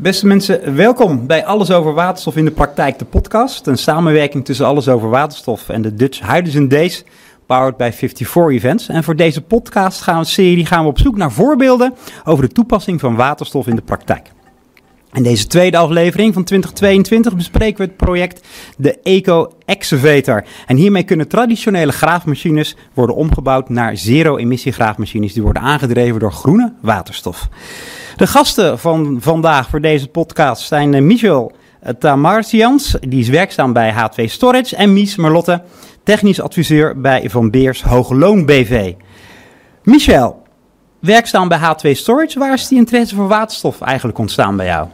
Beste mensen, welkom bij Alles over Waterstof in de Praktijk, de podcast. Een samenwerking tussen Alles over Waterstof en de Dutch Hydrogen Days, powered by 54 Events. En voor deze podcast gaan we serie gaan we op zoek naar voorbeelden over de toepassing van waterstof in de praktijk. In deze tweede aflevering van 2022 bespreken we het project de Eco Excavator. En hiermee kunnen traditionele graafmachines worden omgebouwd naar zero-emissie graafmachines die worden aangedreven door groene waterstof. De gasten van vandaag voor deze podcast zijn eh, Michel Tamarsians, die is werkzaam bij H2 Storage, en Mies Merlotte, technisch adviseur bij Van Beers Hoogloon BV. Michel, werkzaam bij H2 Storage, waar is die interesse voor waterstof eigenlijk ontstaan bij jou?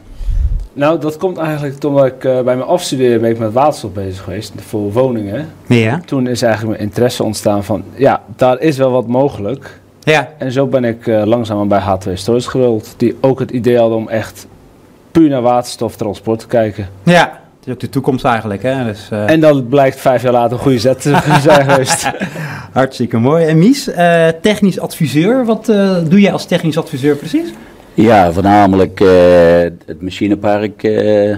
Nou, dat komt eigenlijk toen ik uh, bij mijn afstuderen ben ik met waterstof bezig geweest voor woningen. Ja. Toen is eigenlijk mijn interesse ontstaan van, ja, daar is wel wat mogelijk. Ja. En zo ben ik uh, langzaam bij H2 Storage gerold, die ook het idee hadden om echt puur naar waterstoftransport te kijken. Ja, het is ook de toekomst eigenlijk. Hè? Dus, uh... En dat blijkt vijf jaar later een goede zet te zijn geweest. Hartstikke mooi. En Mies, technisch adviseur, wat doe jij als technisch adviseur precies? Ja, voornamelijk uh, het machinepark uh,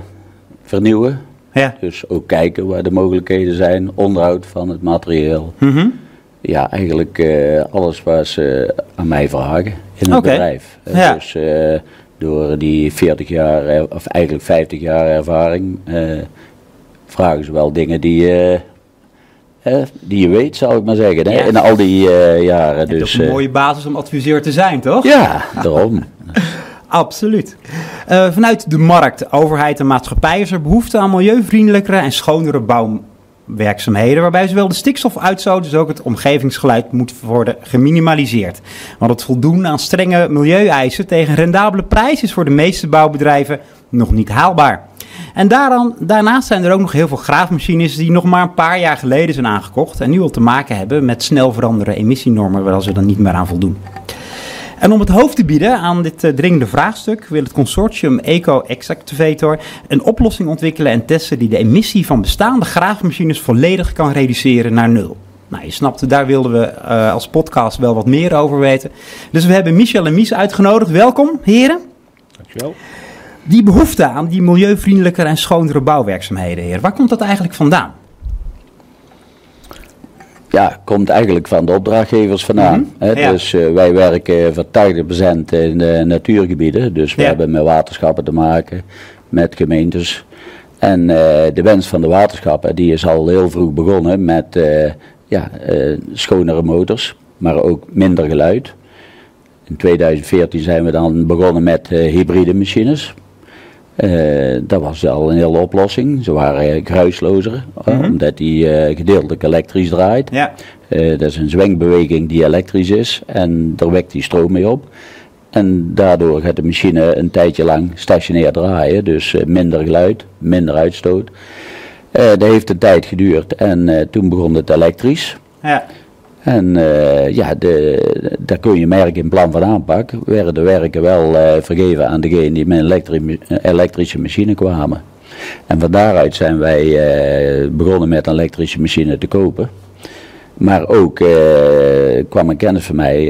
vernieuwen. Ja. Dus ook kijken waar de mogelijkheden zijn, onderhoud van het materieel. Mm -hmm. Ja, eigenlijk uh, alles waar ze aan mij vragen in het okay. bedrijf. Ja. Dus door die 40 jaar, of eigenlijk 50 jaar ervaring, vragen ze wel dingen die die je weet, zou ik maar zeggen, hè? Ja. in al die jaren. Dat dus, is een mooie basis om adviseur te zijn, toch? Ja, daarom. Absoluut. Uh, vanuit de markt, overheid en maatschappij is er behoefte aan milieuvriendelijkere en schonere bouwwerkzaamheden, waarbij zowel de stikstofuitstoot als ook het omgevingsgeluid moet worden geminimaliseerd. Want het voldoen aan strenge milieueisen tegen rendabele prijs is voor de meeste bouwbedrijven nog niet haalbaar. En daaraan, daarnaast zijn er ook nog heel veel graafmachines die nog maar een paar jaar geleden zijn aangekocht en nu al te maken hebben met snel veranderende emissienormen waar ze dan niet meer aan voldoen. En om het hoofd te bieden aan dit uh, dringende vraagstuk wil het consortium Eco Excavator een oplossing ontwikkelen en testen die de emissie van bestaande graafmachines volledig kan reduceren naar nul. Nou, je snapt, daar wilden we uh, als podcast wel wat meer over weten. Dus we hebben Michel en Mies uitgenodigd. Welkom, heren. Dankjewel. Die behoefte aan die milieuvriendelijkere en schonere bouwwerkzaamheden, heer, waar komt dat eigenlijk vandaan? Ja, komt eigenlijk van de opdrachtgevers vandaan. Mm -hmm. ja. Dus uh, wij werken voor 80% in de natuurgebieden. Dus we hebben met waterschappen te maken, met gemeentes. En uh, de wens van de waterschappen, die is al heel vroeg begonnen met uh, ja, schonere motors, maar ook minder geluid. In 2014 zijn we dan begonnen met hybride machines. Uh, dat was al een hele oplossing. Ze waren uh, geruislozer, Mhm. omdat die gedeeltelijk elektrisch draait. Ja. dat is een zwengbeweging die elektrisch is en daar wekt die stroom mee op. En daardoor gaat de machine een tijdje lang stationair draaien, dus minder geluid, minder uitstoot. dat heeft een tijd geduurd en toen begon het elektrisch. Ja. En uh, ja, de, daar kun je merken in plan van aanpak. Werden de werken wel uh, vergeven aan degenen die met elektri elektrische machine kwamen. En van daaruit zijn wij uh, begonnen met een elektrische machine te kopen. Maar ook kwam een kennis van mij,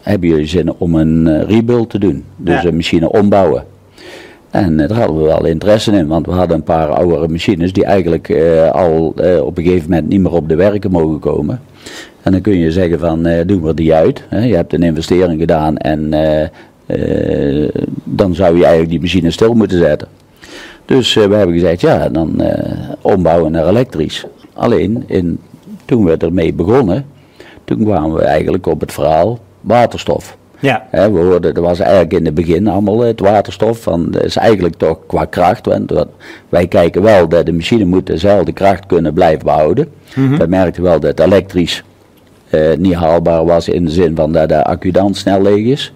hebben jullie zin om een rebuild te doen? Dus Ja. een machine ombouwen. En daar hadden we wel interesse in, want we hadden een paar oudere machines die eigenlijk al op een gegeven moment niet meer op de werken mogen komen. En dan kun je zeggen van uh, doen we die uit. Hè? Je hebt een investering gedaan en uh, uh, dan zou je eigenlijk die machine stil moeten zetten. Dus we hebben gezegd ja, dan ombouwen naar elektrisch. Alleen in, toen we ermee begonnen, toen kwamen we eigenlijk op het verhaal waterstof. Ja. We hoorden, dat was eigenlijk in het begin allemaal het waterstof. Van, dat is eigenlijk toch qua kracht. Want wij kijken wel dat de machine moet dezelfde kracht kunnen blijven behouden. Mhm. Mm -hmm. We merkten wel dat elektrisch uh, niet haalbaar was in de zin van dat de accu dan snel leeg is.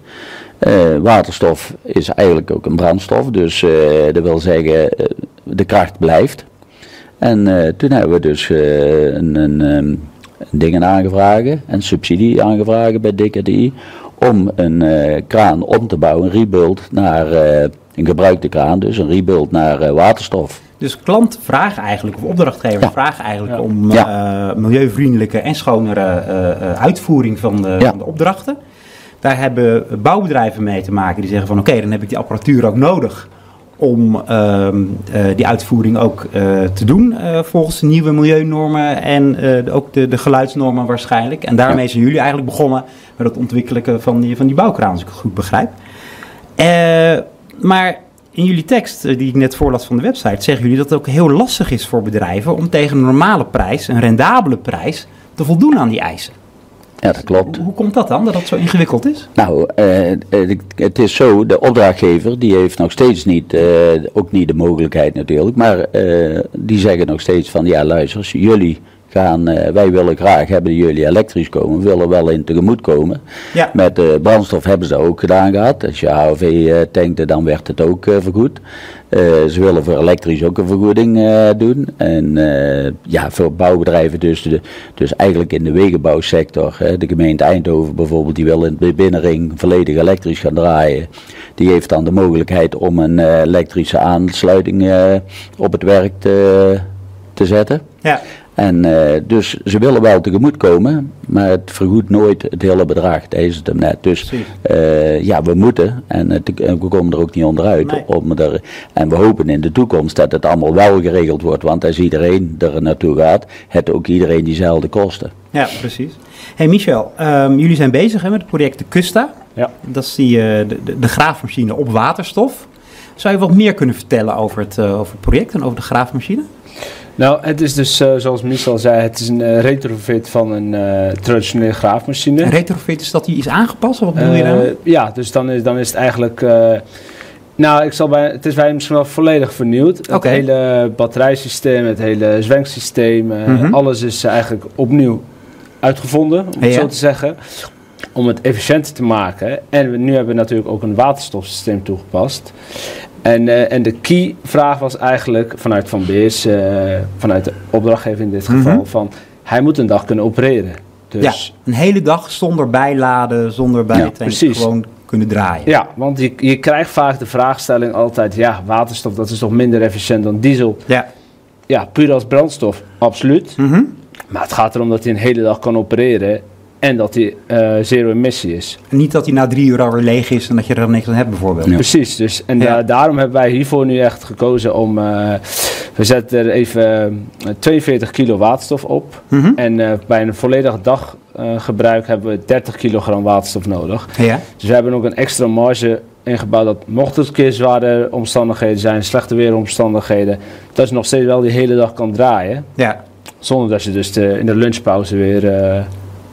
Uh, waterstof is eigenlijk ook een brandstof, dus uh, dat wil zeggen de kracht blijft. En toen hebben we dus een, een, een dingen aangevraagd, een subsidie aangevraagd bij DKDI om een kraan om te bouwen, een rebuild naar een gebruikte kraan, dus een rebuild naar waterstof. Dus klanten vragen eigenlijk, of opdrachtgevers Ja. vragen eigenlijk Ja. om Ja. eh, milieuvriendelijke en schonere eh, eh, uitvoering van de, Ja. van de opdrachten. Daar hebben bouwbedrijven mee te maken die zeggen van oké, dan heb ik die apparatuur ook nodig om ehm, eh, die uitvoering ook eh, te doen eh, volgens de nieuwe milieunormen en eh, ook de, de geluidsnormen waarschijnlijk. En daarmee zijn jullie eigenlijk begonnen met het ontwikkelen van die, van die bouwkraan, als ik het goed begrijp. Eh, maar in jullie tekst, eh, die ik net voorlas van de website, zeggen jullie dat het ook heel lastig is voor bedrijven om tegen een normale prijs, een rendabele prijs, te voldoen aan die eisen. Ja, dat klopt. Hoe, komt dat dan, dat dat zo ingewikkeld is? Nou, eh, eh, het is zo, de opdrachtgever die heeft nog steeds niet, eh, ook niet de mogelijkheid natuurlijk, maar eh, die zeggen nog steeds van ja luister, jullie gaan, eh, wij willen graag hebben dat jullie elektrisch komen, we willen wel in tegemoet komen. Ja. Met eh, brandstof hebben ze dat ook gedaan gehad, als je AOV eh, tankte dan werd het ook vergoed. Ze willen voor elektrisch ook een vergoeding doen. En ja, voor bouwbedrijven dus, de, dus eigenlijk in de wegenbouwsector. Hè, de gemeente Eindhoven bijvoorbeeld, die wil in de binnenring volledig elektrisch gaan draaien. Die heeft dan de mogelijkheid om een elektrische aansluiting op het werk te, te zetten. Ja. En eh, dus ze willen wel tegemoet komen, maar het vergoedt nooit het hele bedrag. Deze is het hem net. Dus eh, ja, we moeten en het, we komen er ook niet onderuit. Nee. Om er, en we hopen in de toekomst dat het allemaal wel geregeld wordt, want als iedereen er naartoe gaat, heeft ook iedereen diezelfde kosten. Ja, precies. Hey Michel, ehm, jullie zijn bezig hè, met het project de Custa. Ja. Dat is die, eh, de, de, de graafmachine op waterstof. Zou je wat meer kunnen vertellen over het, over het project en over de graafmachine? Nou, het is dus, eh, zoals Michel zei, het is een eh, retrofit van een eh, traditionele graafmachine. En retrofit is dat die is aangepast? Of wat bedoel je daarmee? ja, dus dan is, dan is het eigenlijk. nou, ik zal bij, het is bij misschien wel volledig vernieuwd. Het hele batterijsysteem, het hele zwenksysteem, eh, Mhm. alles is eigenlijk opnieuw uitgevonden, om het ja. zo te zeggen. Om het efficiënter te maken. En we, nu hebben we natuurlijk ook een waterstofsysteem toegepast. En, eh, en de key vraag was eigenlijk vanuit Van Beers, eh, vanuit de opdrachtgever in dit Mhm. geval, van hij moet een dag kunnen opereren. Dus ja, een hele dag zonder bijladen, zonder precies. gewoon kunnen draaien. Ja, want je, je krijgt vaak de vraagstelling altijd: ja, waterstof dat is toch minder efficiënt dan diesel? Ja. Ja, puur als brandstof, absoluut. Mhm. Maar het gaat erom dat hij een hele dag kan opereren en dat hij eh, zero emissie is. Niet dat hij na drie uur alweer leeg is en dat je er niks aan hebt bijvoorbeeld. Ja. Precies, dus, en Ja. da- daarom hebben wij hiervoor nu echt gekozen om. eh, we zetten er even eh, 42 kilo waterstof op. Mhm. En eh, bij een volledig daggebruik hebben we 30 kilogram waterstof nodig. Ja. Dus we hebben ook een extra marge ingebouwd dat mocht het een keer zware omstandigheden zijn, slechte weeromstandigheden, dat je nog steeds wel die hele dag kan draaien. Ja. Zonder dat je dus de, in de lunchpauze weer eh,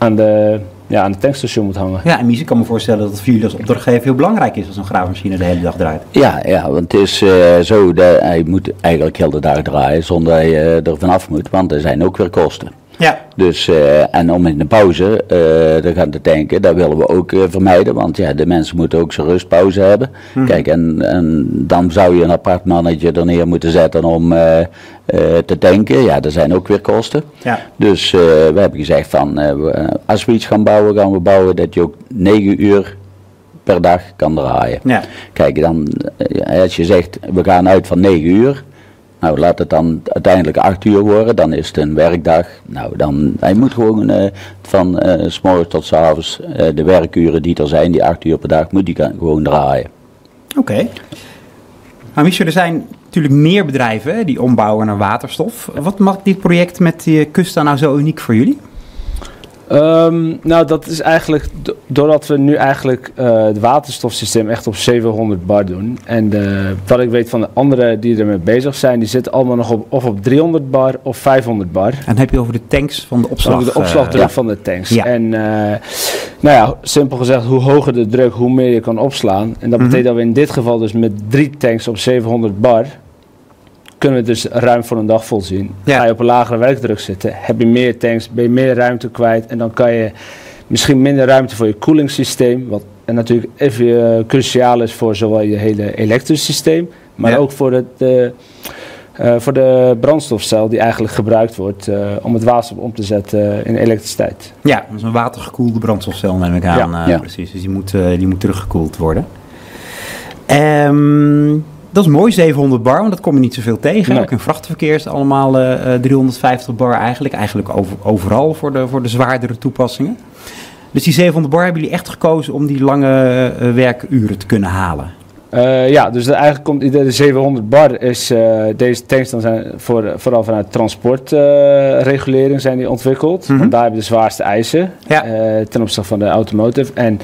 aan, de, ja, aan de tankstation moet hangen. ja, en Mies, ik kan me voorstellen dat het voor jullie als opdrachtgever heel belangrijk is als een graafmachine de hele dag draait. Ja, ja want het is eh, zo, dat hij moet eigenlijk heel de dag draaien zonder dat je eh, er vanaf moet, want er zijn ook weer kosten. Ja. Dus, eh, en om in de pauze eh te gaan te tanken, dat willen we ook eh, vermijden. Want ja, de mensen moeten ook zijn rustpauze hebben. Kijk, en, en dan zou je een apart mannetje er neer moeten zetten om te tanken. Ja, er zijn ook weer kosten. Ja. Dus we hebben gezegd van, als we iets gaan bouwen, gaan we bouwen dat je ook 9 uur per dag kan draaien. Ja. Kijk, dan, als je zegt, we gaan uit van 9 uur. Nou, laat het dan uiteindelijk 8 uur worden. Dan is het een werkdag. Nou, dan, hij moet gewoon eh, van eh, s tot s avonds eh, de werkuren die er zijn, die 8 uur per dag, moet die gewoon draaien. Oké. Nou, Michel, er zijn natuurlijk meer bedrijven die ombouwen naar waterstof. Wat maakt dit project met die Custa nou zo uniek voor jullie? Ehm, nou, dat is eigenlijk do- doordat we nu eigenlijk eh, het waterstofsysteem echt op 700 bar doen. En wat ik weet van de anderen die ermee bezig zijn, die zitten allemaal nog op, of op 300 bar of 500 bar. En heb je over de tanks van de opslag. Over de opslagdruk eh, van de tanks. ja. En eh, nou ja, simpel gezegd, hoe hoger de druk, hoe meer je kan opslaan. En dat Mhm. betekent dat we in dit geval dus met drie tanks op 700 bar, kunnen we dus ruim voor een dag volzien. Ja. Ga je op een lagere werkdruk zitten, heb je meer tanks, ben je meer ruimte kwijt. En dan kan je misschien minder ruimte voor je koelingssysteem. Wat en natuurlijk even eh, cruciaal is voor zowel je hele elektrisch systeem, maar Ja. ook voor het... eh, eh, voor de brandstofcel die eigenlijk gebruikt wordt om het waterstof om te zetten in elektriciteit. Ja, dat is een watergekoelde brandstofcel neem ik aan. Ja. Ja. Precies, dus die moet, die moet teruggekoeld worden. Ehm, dat is mooi, 700 bar, want dat kom je niet zoveel tegen. Nee. Ook in vrachtverkeer is het allemaal eh, eh, 350 bar eigenlijk. Eigenlijk over, overal voor de, voor de zwaardere toepassingen. Dus die 700 bar hebben jullie echt gekozen om die lange eh, werkuren te kunnen halen. Eh, ja, dus de- eigenlijk komt de 700 bar is eh, deze tanks dan zijn voor, vooral vanuit transportregulering zijn die ontwikkeld. Mhm. Want daar hebben we de zwaarste eisen Ja. eh, ten opzichte van de automotive. En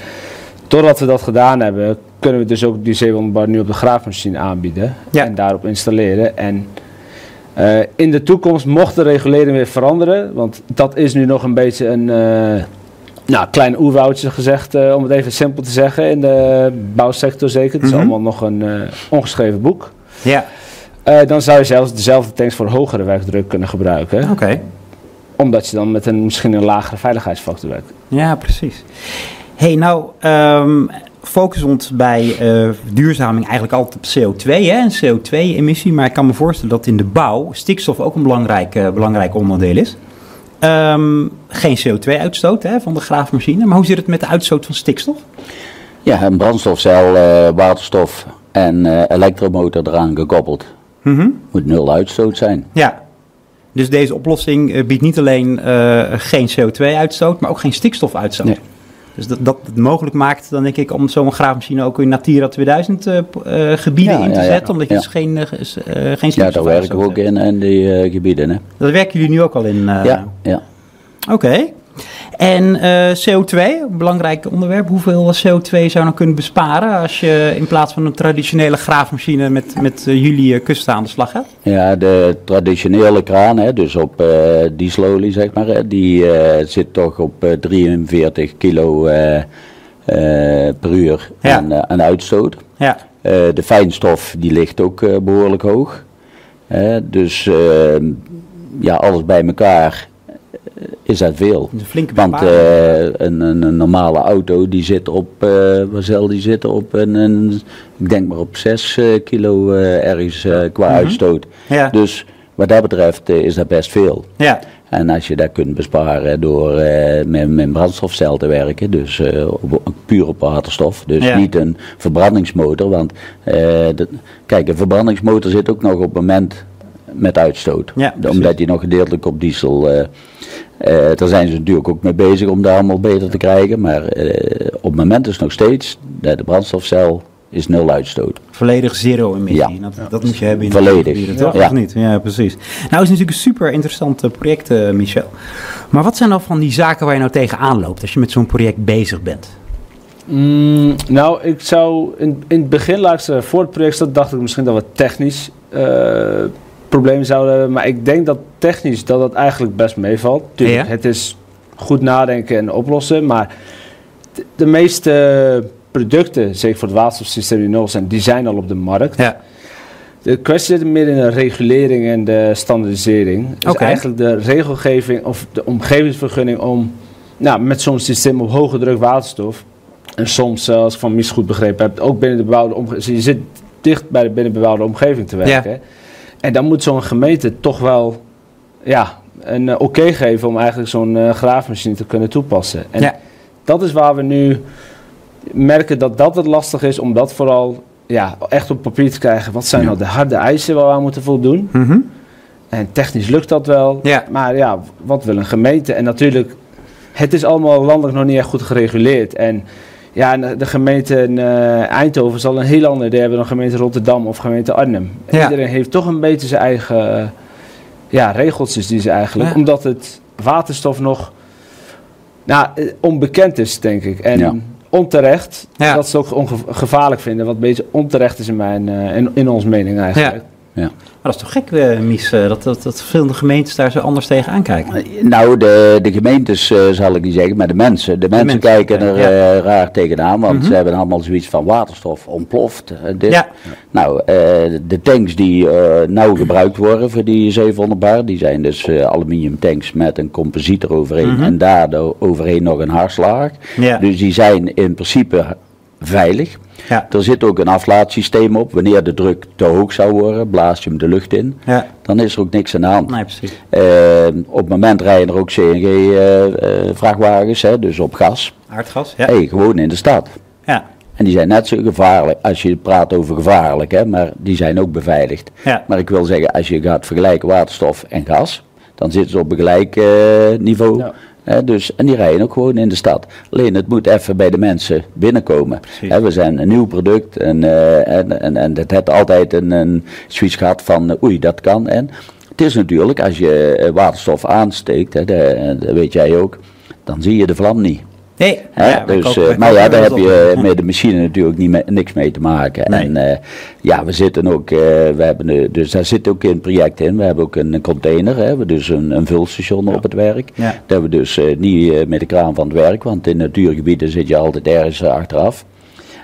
doordat we dat gedaan hebben, kunnen we dus ook die 700 bar nu op de graafmachine aanbieden Ja. en daarop installeren. En eh, in de toekomst mocht de regulering weer veranderen, want dat is nu nog een beetje een eh, nou, klein oerwoudje gezegd, eh, om het even simpel te zeggen, in de bouwsector zeker. Het is Mhm. allemaal nog een ongeschreven boek. Ja, dan zou je zelfs dezelfde tanks voor hogere werkdruk kunnen gebruiken, oké. omdat je dan met een, misschien een lagere veiligheidsfactor werkt. Ja, precies. hey, nou, ehm focus ons bij eh verduurzaming eigenlijk altijd op CO2 hè, en CO2-emissie. Maar ik kan me voorstellen dat in de bouw stikstof ook een belangrijk, eh, belangrijk onderdeel is. Ehm, geen CO2-uitstoot hè, van de graafmachine. Maar hoe zit het met de uitstoot van stikstof? Ja, een brandstofcel, eh, waterstof en elektromotor eraan gekoppeld. Mhm. Moet nul uitstoot zijn. Ja. Dus deze oplossing biedt niet alleen geen CO2-uitstoot, maar ook geen stikstofuitstoot. Nee. Dus dat, dat het mogelijk maakt, dan denk ik, om zo'n graafmachine ook in Natura 2000 eh, eh, gebieden Ja, in te ja, ja. zetten, omdat je Ja. dus geen, eh, geen Ja, daar werken we ook in, in die gebieden. Hè? Dat werken jullie nu ook al in? ja, ja. Oké. En eh, CO2, een belangrijk onderwerp. Hoeveel CO2 zou je nou kunnen besparen als je in plaats van een traditionele graafmachine met, met eh, jullie eh, kusten aan de slag gaat? Ja, de traditionele kraan, hè, dus op dieselolie zeg maar, hè, die zit toch op eh, 43 kilo per uur Ja. aan, aan uitstoot. Ja, de fijnstof die ligt ook eh, behoorlijk hoog. Hè, dus eh, ja, alles bij elkaar is dat veel. een flinke Want eh, een, een, een normale auto die zit op, eh waar zal die zitten? Op een, een, ik denk maar op 6 kilo eh, ergens eh, qua Mhm. uitstoot. ja, Dus wat dat betreft eh, is dat best veel. ja, En als je dat kunt besparen door eh, met, met een brandstofcel te werken, dus eh, op, puur op waterstof, dus Ja. niet een verbrandingsmotor. Want eh, de- kijk, een verbrandingsmotor zit ook nog op het moment met uitstoot. Ja, omdat die nog gedeeltelijk op diesel. eh eh, daar zijn ze natuurlijk ook mee bezig om dat allemaal beter te krijgen. Maar eh, op het moment is nog steeds dat de brandstofcel is nul uitstoot. volledig zero emissie. Ja. Dat, dat moet je hebben in Volledig. de gebieden, toch? Ja. Of niet? Ja, precies. Nou, het is natuurlijk een super interessant project, Michel. Maar wat zijn dan van die zaken waar je nou tegenaan loopt als je met zo'n project bezig bent? Mm, nou, ik zou in, in het begin, laat ik zeggen, voor het project zat, dacht ik misschien dat we technisch eh, problemen zouden hebben. Maar ik denk dat technisch dat dat eigenlijk best meevalt. Tuurlijk, Ja? Het is goed nadenken en oplossen, maar de, meeste producten, zeker voor het waterstofsysteem die nodig zijn, die zijn al op de markt. Ja. De kwestie zit meer in de regulering en de standaardisering. Dus eigenlijk de regelgeving of de omgevingsvergunning om nou, met zo'n systeem op hoge druk waterstof. En soms, als ik van Mies goed begrepen heb, ook binnen de bebouwde omgeving. Je zit dicht bij de binnen bebouwde omgeving te werken. En dan moet zo'n gemeente toch wel ja, een eh, oké geven om eigenlijk zo'n eh, graafmachine te kunnen toepassen. En Ja. dat is waar we nu merken dat dat het lastig is om dat vooral ja, echt op papier te krijgen. Wat zijn Ja. nou de harde eisen waar we aan moeten voldoen? Mhm. En technisch lukt dat wel. Ja. Maar ja, wat wil een gemeente? En natuurlijk, het is allemaal landelijk nog niet echt goed gereguleerd. En ja, de gemeente eh, Eindhoven zal een heel ander idee hebben dan gemeente Rotterdam of gemeente Arnhem. Ja. Iedereen heeft toch een beetje zijn eigen eh, ja, regeltjes die ze eigenlijk. Ja. Omdat het waterstof nog nou, eh, onbekend is, denk ik. En Ja. onterecht. Dat ze ook gevaarlijk vinden. Wat een beetje onterecht is in, mijn, in, in ons mening eigenlijk. Maar dat is toch gek, eh, Mies, eh, dat, dat, dat verschillende gemeentes daar zo anders tegen aankijken. Nou, de, de gemeentes eh, zal ik niet zeggen, maar de mensen. De mensen, mensen, kijken er eh, raar tegenaan, want Mhm. ze hebben allemaal zoiets van waterstof ontploft. eh, dit. Ja, Nou, eh, de tanks die eh nou gebruikt worden voor die 700 bar, die zijn dus eh, aluminium tanks met een composiet eroverheen Mhm. en daardoor overheen nog een hartslaag. ja, Dus die zijn in principe veilig. ja, Er zit ook een aflaatsysteem op. Wanneer de druk te hoog zou worden, blaas je hem de lucht in. ja. Dan is er ook niks aan de hand. Nee, precies. Eh, op het moment rijden er ook CNG-vrachtwagens, hè, dus op gas. Aardgas, ja. Hey, gewoon in de stad. Ja, En die zijn net zo gevaarlijk, als je praat over gevaarlijk, hè, maar die zijn ook beveiligd. ja. Maar ik wil zeggen, als je gaat vergelijken waterstof en gas, dan zitten ze op een gelijk eh, niveau. Ja. Dus, en die rijden ook gewoon in de stad. Alleen het moet even bij de mensen binnenkomen. We zijn een nieuw product en, eh, en, en, en het heeft altijd een, een zoiets gehad van eh, oei, dat kan. En het is natuurlijk, als je waterstof aansteekt, hè, dat weet jij ook, dan zie je de vlam niet. Nee, Hè? ja, dus, eh, maar ja, daar heb je op. met de machine natuurlijk niet niks mee te maken. Nee. En eh, ja, we zitten ook, eh, we hebben, eh, dus daar zit ook in het project in. We hebben ook een, een container, hè, we hebben dus een, een vulstation op het werk. Ja. Dat we dus eh, niet eh, met de kraan van het werk, want in natuurgebieden zit je altijd ergens eh, achteraf.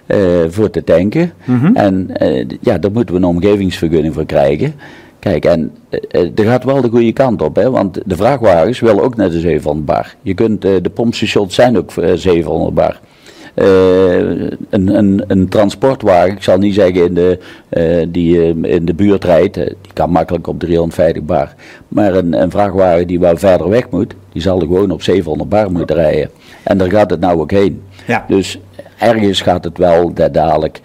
eh, voor te tanken. Mhm. En eh, ja, daar moeten we een omgevingsvergunning voor krijgen. Kijk, en eh, er gaat wel de goede kant op, hè, want de vrachtwagens willen ook naar de 700 bar. Je kunt, eh, de pompstations zijn ook eh, 700 bar. Eh, een, een, een transportwagen, ik zal niet zeggen in de, die in de buurt rijdt, die kan makkelijk op 350 bar. Maar een, een vrachtwagen die wel verder weg moet, die zal er gewoon op 700 bar moeten rijden. En daar gaat het nou ook heen. Ja. Dus ergens gaat het wel dadelijk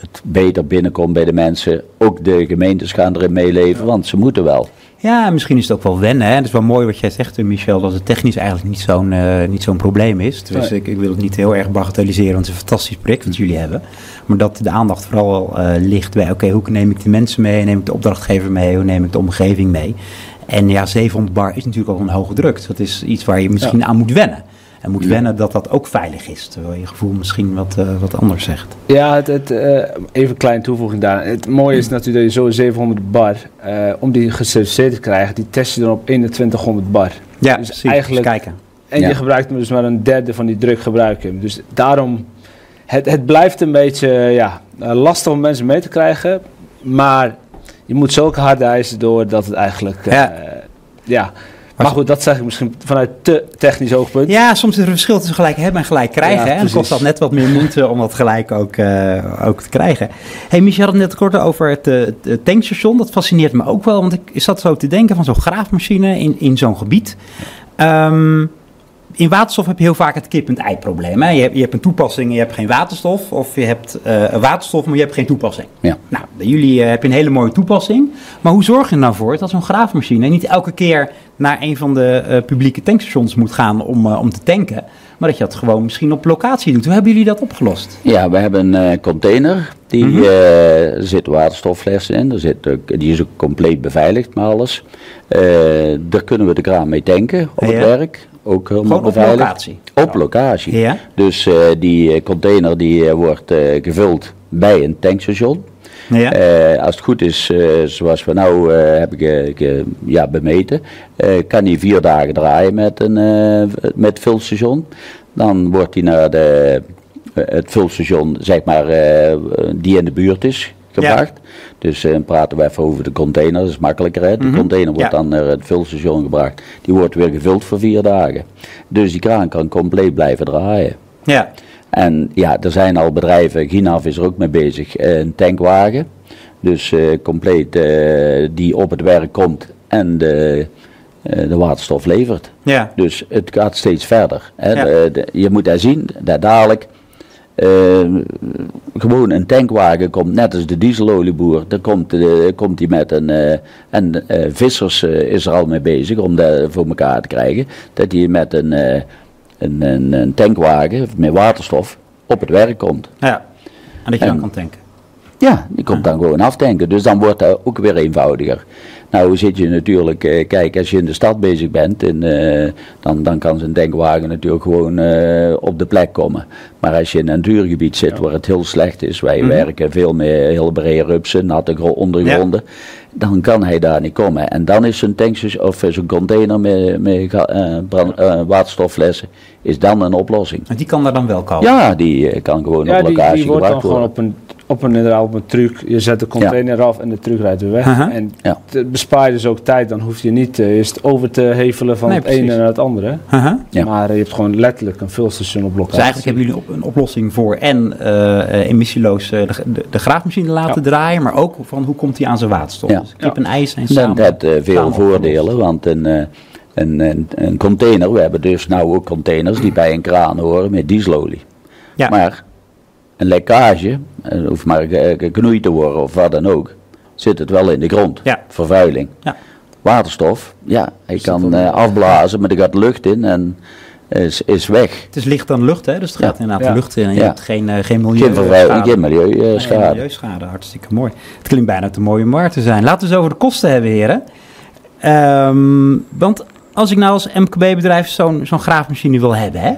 het beter binnenkomt bij de mensen. Ook de gemeentes gaan erin meeleven, want ze moeten wel. Ja, misschien is het ook wel wennen. Hè? Het is wel mooi wat jij zegt, eh, Michel, dat het technisch eigenlijk niet zo'n eh, niet zo'n probleem is. Dus Nee. ik, ik wil het niet heel erg bagatelliseren, want het is een fantastisch project wat jullie hebben. Maar dat de aandacht vooral eh, ligt bij, oké, hoe neem ik de mensen mee, neem ik de opdrachtgever mee, hoe neem ik de omgeving mee. En ja, 700 bar is natuurlijk ook een hoge druk. Dus Dat is iets waar je misschien aan moet wennen. En moet wennen dat dat ook veilig is, terwijl je gevoel misschien wat, eh, wat anders zegt. Ja, het, het, eh, even een kleine toevoeging daar. Het mooie is natuurlijk dat je zo'n 700 bar, eh, om die gecertificeerd te krijgen, die test je dan op 2100 bar. Ja, Dus precies. eigenlijk- kijken. En Ja. je gebruikt hem dus maar een derde van die druk gebruiken. Dus daarom, het, het blijft een beetje ja, lastig om mensen mee te krijgen. Maar je moet zulke harde eisen door dat het eigenlijk, Ja. ja. Maar goed, dat zeg ik misschien vanuit te technisch oogpunt. Ja, soms is er een verschil tussen gelijk hebben en gelijk krijgen. Ja, hè? En dan kost dat net wat meer moeite om dat gelijk ook, eh, ook te krijgen. hey, Michel had het net kort over het, eh, het tankstation. Dat fascineert me ook wel, want ik zat zo te denken van zo'n graafmachine in, in zo'n gebied. Ehm, in waterstof heb je heel vaak het kip-en-ei probleem. Hè? Je, hebt, je hebt een toepassing en je hebt geen waterstof. Of je hebt eh, waterstof, maar je hebt geen toepassing. Ja. Nou, bij jullie eh, heb je een hele mooie toepassing. Maar hoe zorg je er nou voor dat zo'n graafmachine niet elke keer naar een van de eh, publieke tankstations moet gaan om, om te tanken? Maar dat je dat gewoon misschien op locatie doet. Hoe hebben jullie dat opgelost? Ja, we hebben een container. Die, er zitten waterstofflessen in. Er zit die is ook compleet beveiligd met alles. Daar kunnen we de kraan mee tanken op Ja. het werk. Ook helemaal Gewoon op locatie. Op locatie. Ja. Dus eh, die eh, container die eh, wordt gevuld bij een tankstation. Ja. Als het goed is, zoals we nou hebben ja, bemeten, kan hij vier dagen draaien met een met vulstation. Dan wordt hij naar de, het vulstation, zeg maar, die in de buurt is gebracht. Dus eh, dan praten we even over de container, dat is makkelijker. Hè? De Mhm. container wordt Ja. dan naar het vulstation gebracht. Die wordt weer gevuld voor vier dagen. Dus die kraan kan compleet blijven draaien. ja. En ja, er zijn al bedrijven, Ginaf is er ook mee bezig, eh, een tankwagen. Dus eh, compleet die op het werk komt en de, de waterstof levert. Ja. Dus het gaat steeds verder. Hè. Ja. De- de- je moet daar zien dat dadelijk eh, gewoon een tankwagen komt, net als de dieselolieboer. Dan komt, eh, komt hij met een. eh, en eh, Vissers is er al mee bezig om dat voor elkaar te krijgen. Dat hij met een, een, een, een tankwagen met waterstof op het werk komt. ja. En dat je dan kan tanken. Ja, die komt dan gewoon aftanken. Dus dan wordt dat ook weer eenvoudiger. Nou zit je natuurlijk, eh, kijk, als je in de stad bezig bent, en, eh, dan, dan kan zo'n tankwagen natuurlijk gewoon eh, op de plek komen. Maar als je in een natuurgebied zit waar het heel slecht is, wij Mhm. werken veel met heel brede rupsen, natte gro- ondergronden, dan kan hij daar niet komen. En dan is zo'n tankstation of zo'n container met, met eh, brand- waterstofflessen, is dan een oplossing. En die kan daar dan wel komen. Ja, die kan gewoon Ja, op die, locatie die wordt dan gebruikt gewoon worden. op een, op een, inderdaad op een truck. Je zet de container af en de truck rijdt weer weg. En Ja. het bespaart dus ook tijd. Dan hoef je niet eh, eerst over te hevelen van Nee, het ene naar het andere. Ja. Maar je hebt gewoon letterlijk een vulstation op Dus locatie. eigenlijk hebben jullie op- een oplossing voor en eh, eh, emissieloos de, de, de graafmachine laten draaien, maar ook van hoe komt hij aan zijn waterstof. Ja. Dus kip en ijs zijn samen. heeft het veel voordelen, want een, eh, een, een, een container, we hebben dus nou ook containers die bij een kraan horen met dieselolie. Ja. Maar een lekkage, eh, hoeft maar ge- geknoeid te worden of wat dan ook, zit het wel in de grond. Ja. Vervuiling. Ja. waterstof, ja, hij kan eh, afblazen, maar er gaat lucht in en is, is weg. Het is licht dan lucht, hè? dus het Ja. gaat inderdaad Ja. lucht in en je Ja. hebt geen, eh, geen milieu. Geen vervuiling, geen Nee, milieuschade. milieuschade, hartstikke mooi. Het klinkt bijna te mooie markt te zijn. Laten we eens over de kosten hebben, heren. Ehm, want als ik nou als MKB-bedrijf zo'n zo'n graafmachine wil hebben, hè,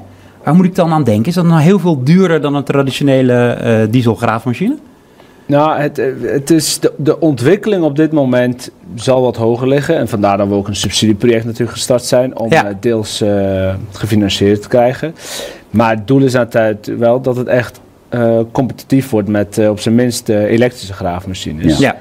waar moet ik dan aan denken? Is dat nou heel veel duurder dan een traditionele eh dieselgraafmachine? Nou, het, eh, het is de, de ontwikkeling op dit moment zal wat hoger liggen. En vandaar dat we ook een subsidieproject natuurlijk gestart zijn om Ja. eh, deels gefinancierd te krijgen. Maar het doel is altijd wel dat het echt competitief wordt met op zijn minst elektrische graafmachines. Ja.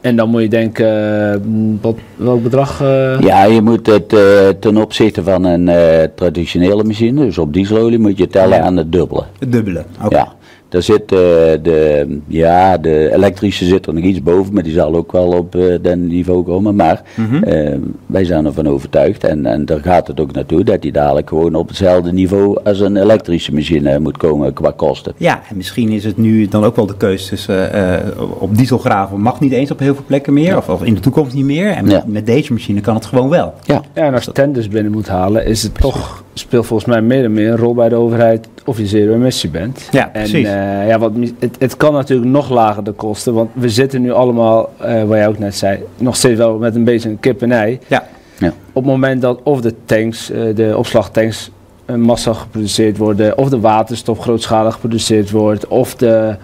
En dan moet je denken, eh, wat, welk bedrag? eh, Ja, je moet het eh, ten opzichte van een eh, traditionele machine, dus op dieselolie, moet je tellen Ja. aan het dubbele. Het dubbele. Oké. Ja, daar zit eh, de, ja, de elektrische zit er nog iets boven, maar die zal ook wel op eh dat niveau komen. Maar Mhm. eh, wij zijn ervan overtuigd en, en daar gaat het ook naartoe dat die dadelijk gewoon op hetzelfde niveau als een elektrische machine moet komen qua kosten. Ja, en misschien is het nu dan ook wel de keuze tussen eh, op dieselgraven mag niet eens op heel veel plekken meer, of, of in de toekomst niet meer. En met, Ja. met deze machine kan het gewoon wel. Ja, Ja, en als je tenders binnen moet halen, is het toch, speelt volgens mij meer en meer een rol bij de overheid of je zero emissie bent. Ja, en precies. eh, ja, wat, het, het kan natuurlijk nog lager de kosten, want we zitten nu allemaal, eh wat jij ook net zei, nog steeds wel met een beetje een kip en ei. Ja. Op het moment dat of de tanks, eh, de opslagtanks massaal geproduceerd worden, of de waterstof grootschalig geproduceerd wordt, of de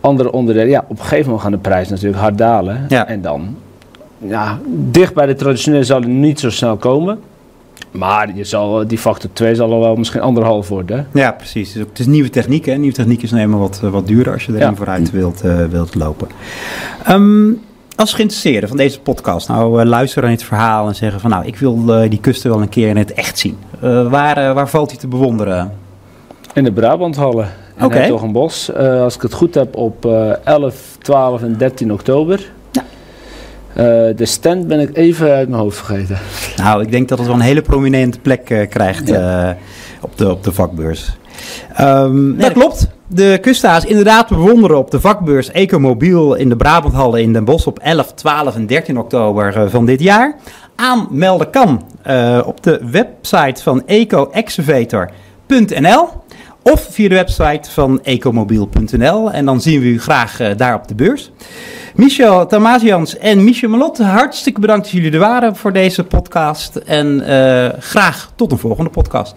andere onderdelen, ja, op een gegeven moment gaan de prijzen natuurlijk hard dalen. Ja. En dan, ja, dicht bij de traditionele zal het niet zo snel komen. Maar je zal, die factor 2 zal al wel misschien anderhalf worden. Ja, precies. Het is, het nieuwe techniek. Hè? Nieuwe techniek is nou eenmaal wat, eh, wat duurder als je erin Ja. vooruit wilt, eh, wilt lopen. Ehm, als geïnteresseerde van deze podcast, nou eh, luisteren naar dit verhaal en zeggen van nou, ik wil eh, die kusten wel een keer in het echt zien. Waar, waar valt hij te bewonderen? In de Brabanthallen. In toch een bos. als ik het goed heb op eh 11, 12 en 13 oktober. Eh, de stand ben ik even uit mijn hoofd vergeten. Nou, ik denk dat het wel een hele prominente plek eh, krijgt eh, op, de, op de vakbeurs. Ehm, dat klopt. De Custa is inderdaad te bewonderen op de vakbeurs Ecomobiel in de Brabanthallen in Den Bosch op 11, 12 en 13 oktober eh, van dit jaar. Aanmelden kan eh, op de website van ecoexcavator.nl of via de website van ecomobiel.nl en dan zien we u graag daar op de beurs. Michel Tamasians en Michel Malot, hartstikke bedankt dat jullie er waren voor deze podcast en eh, graag tot een volgende podcast.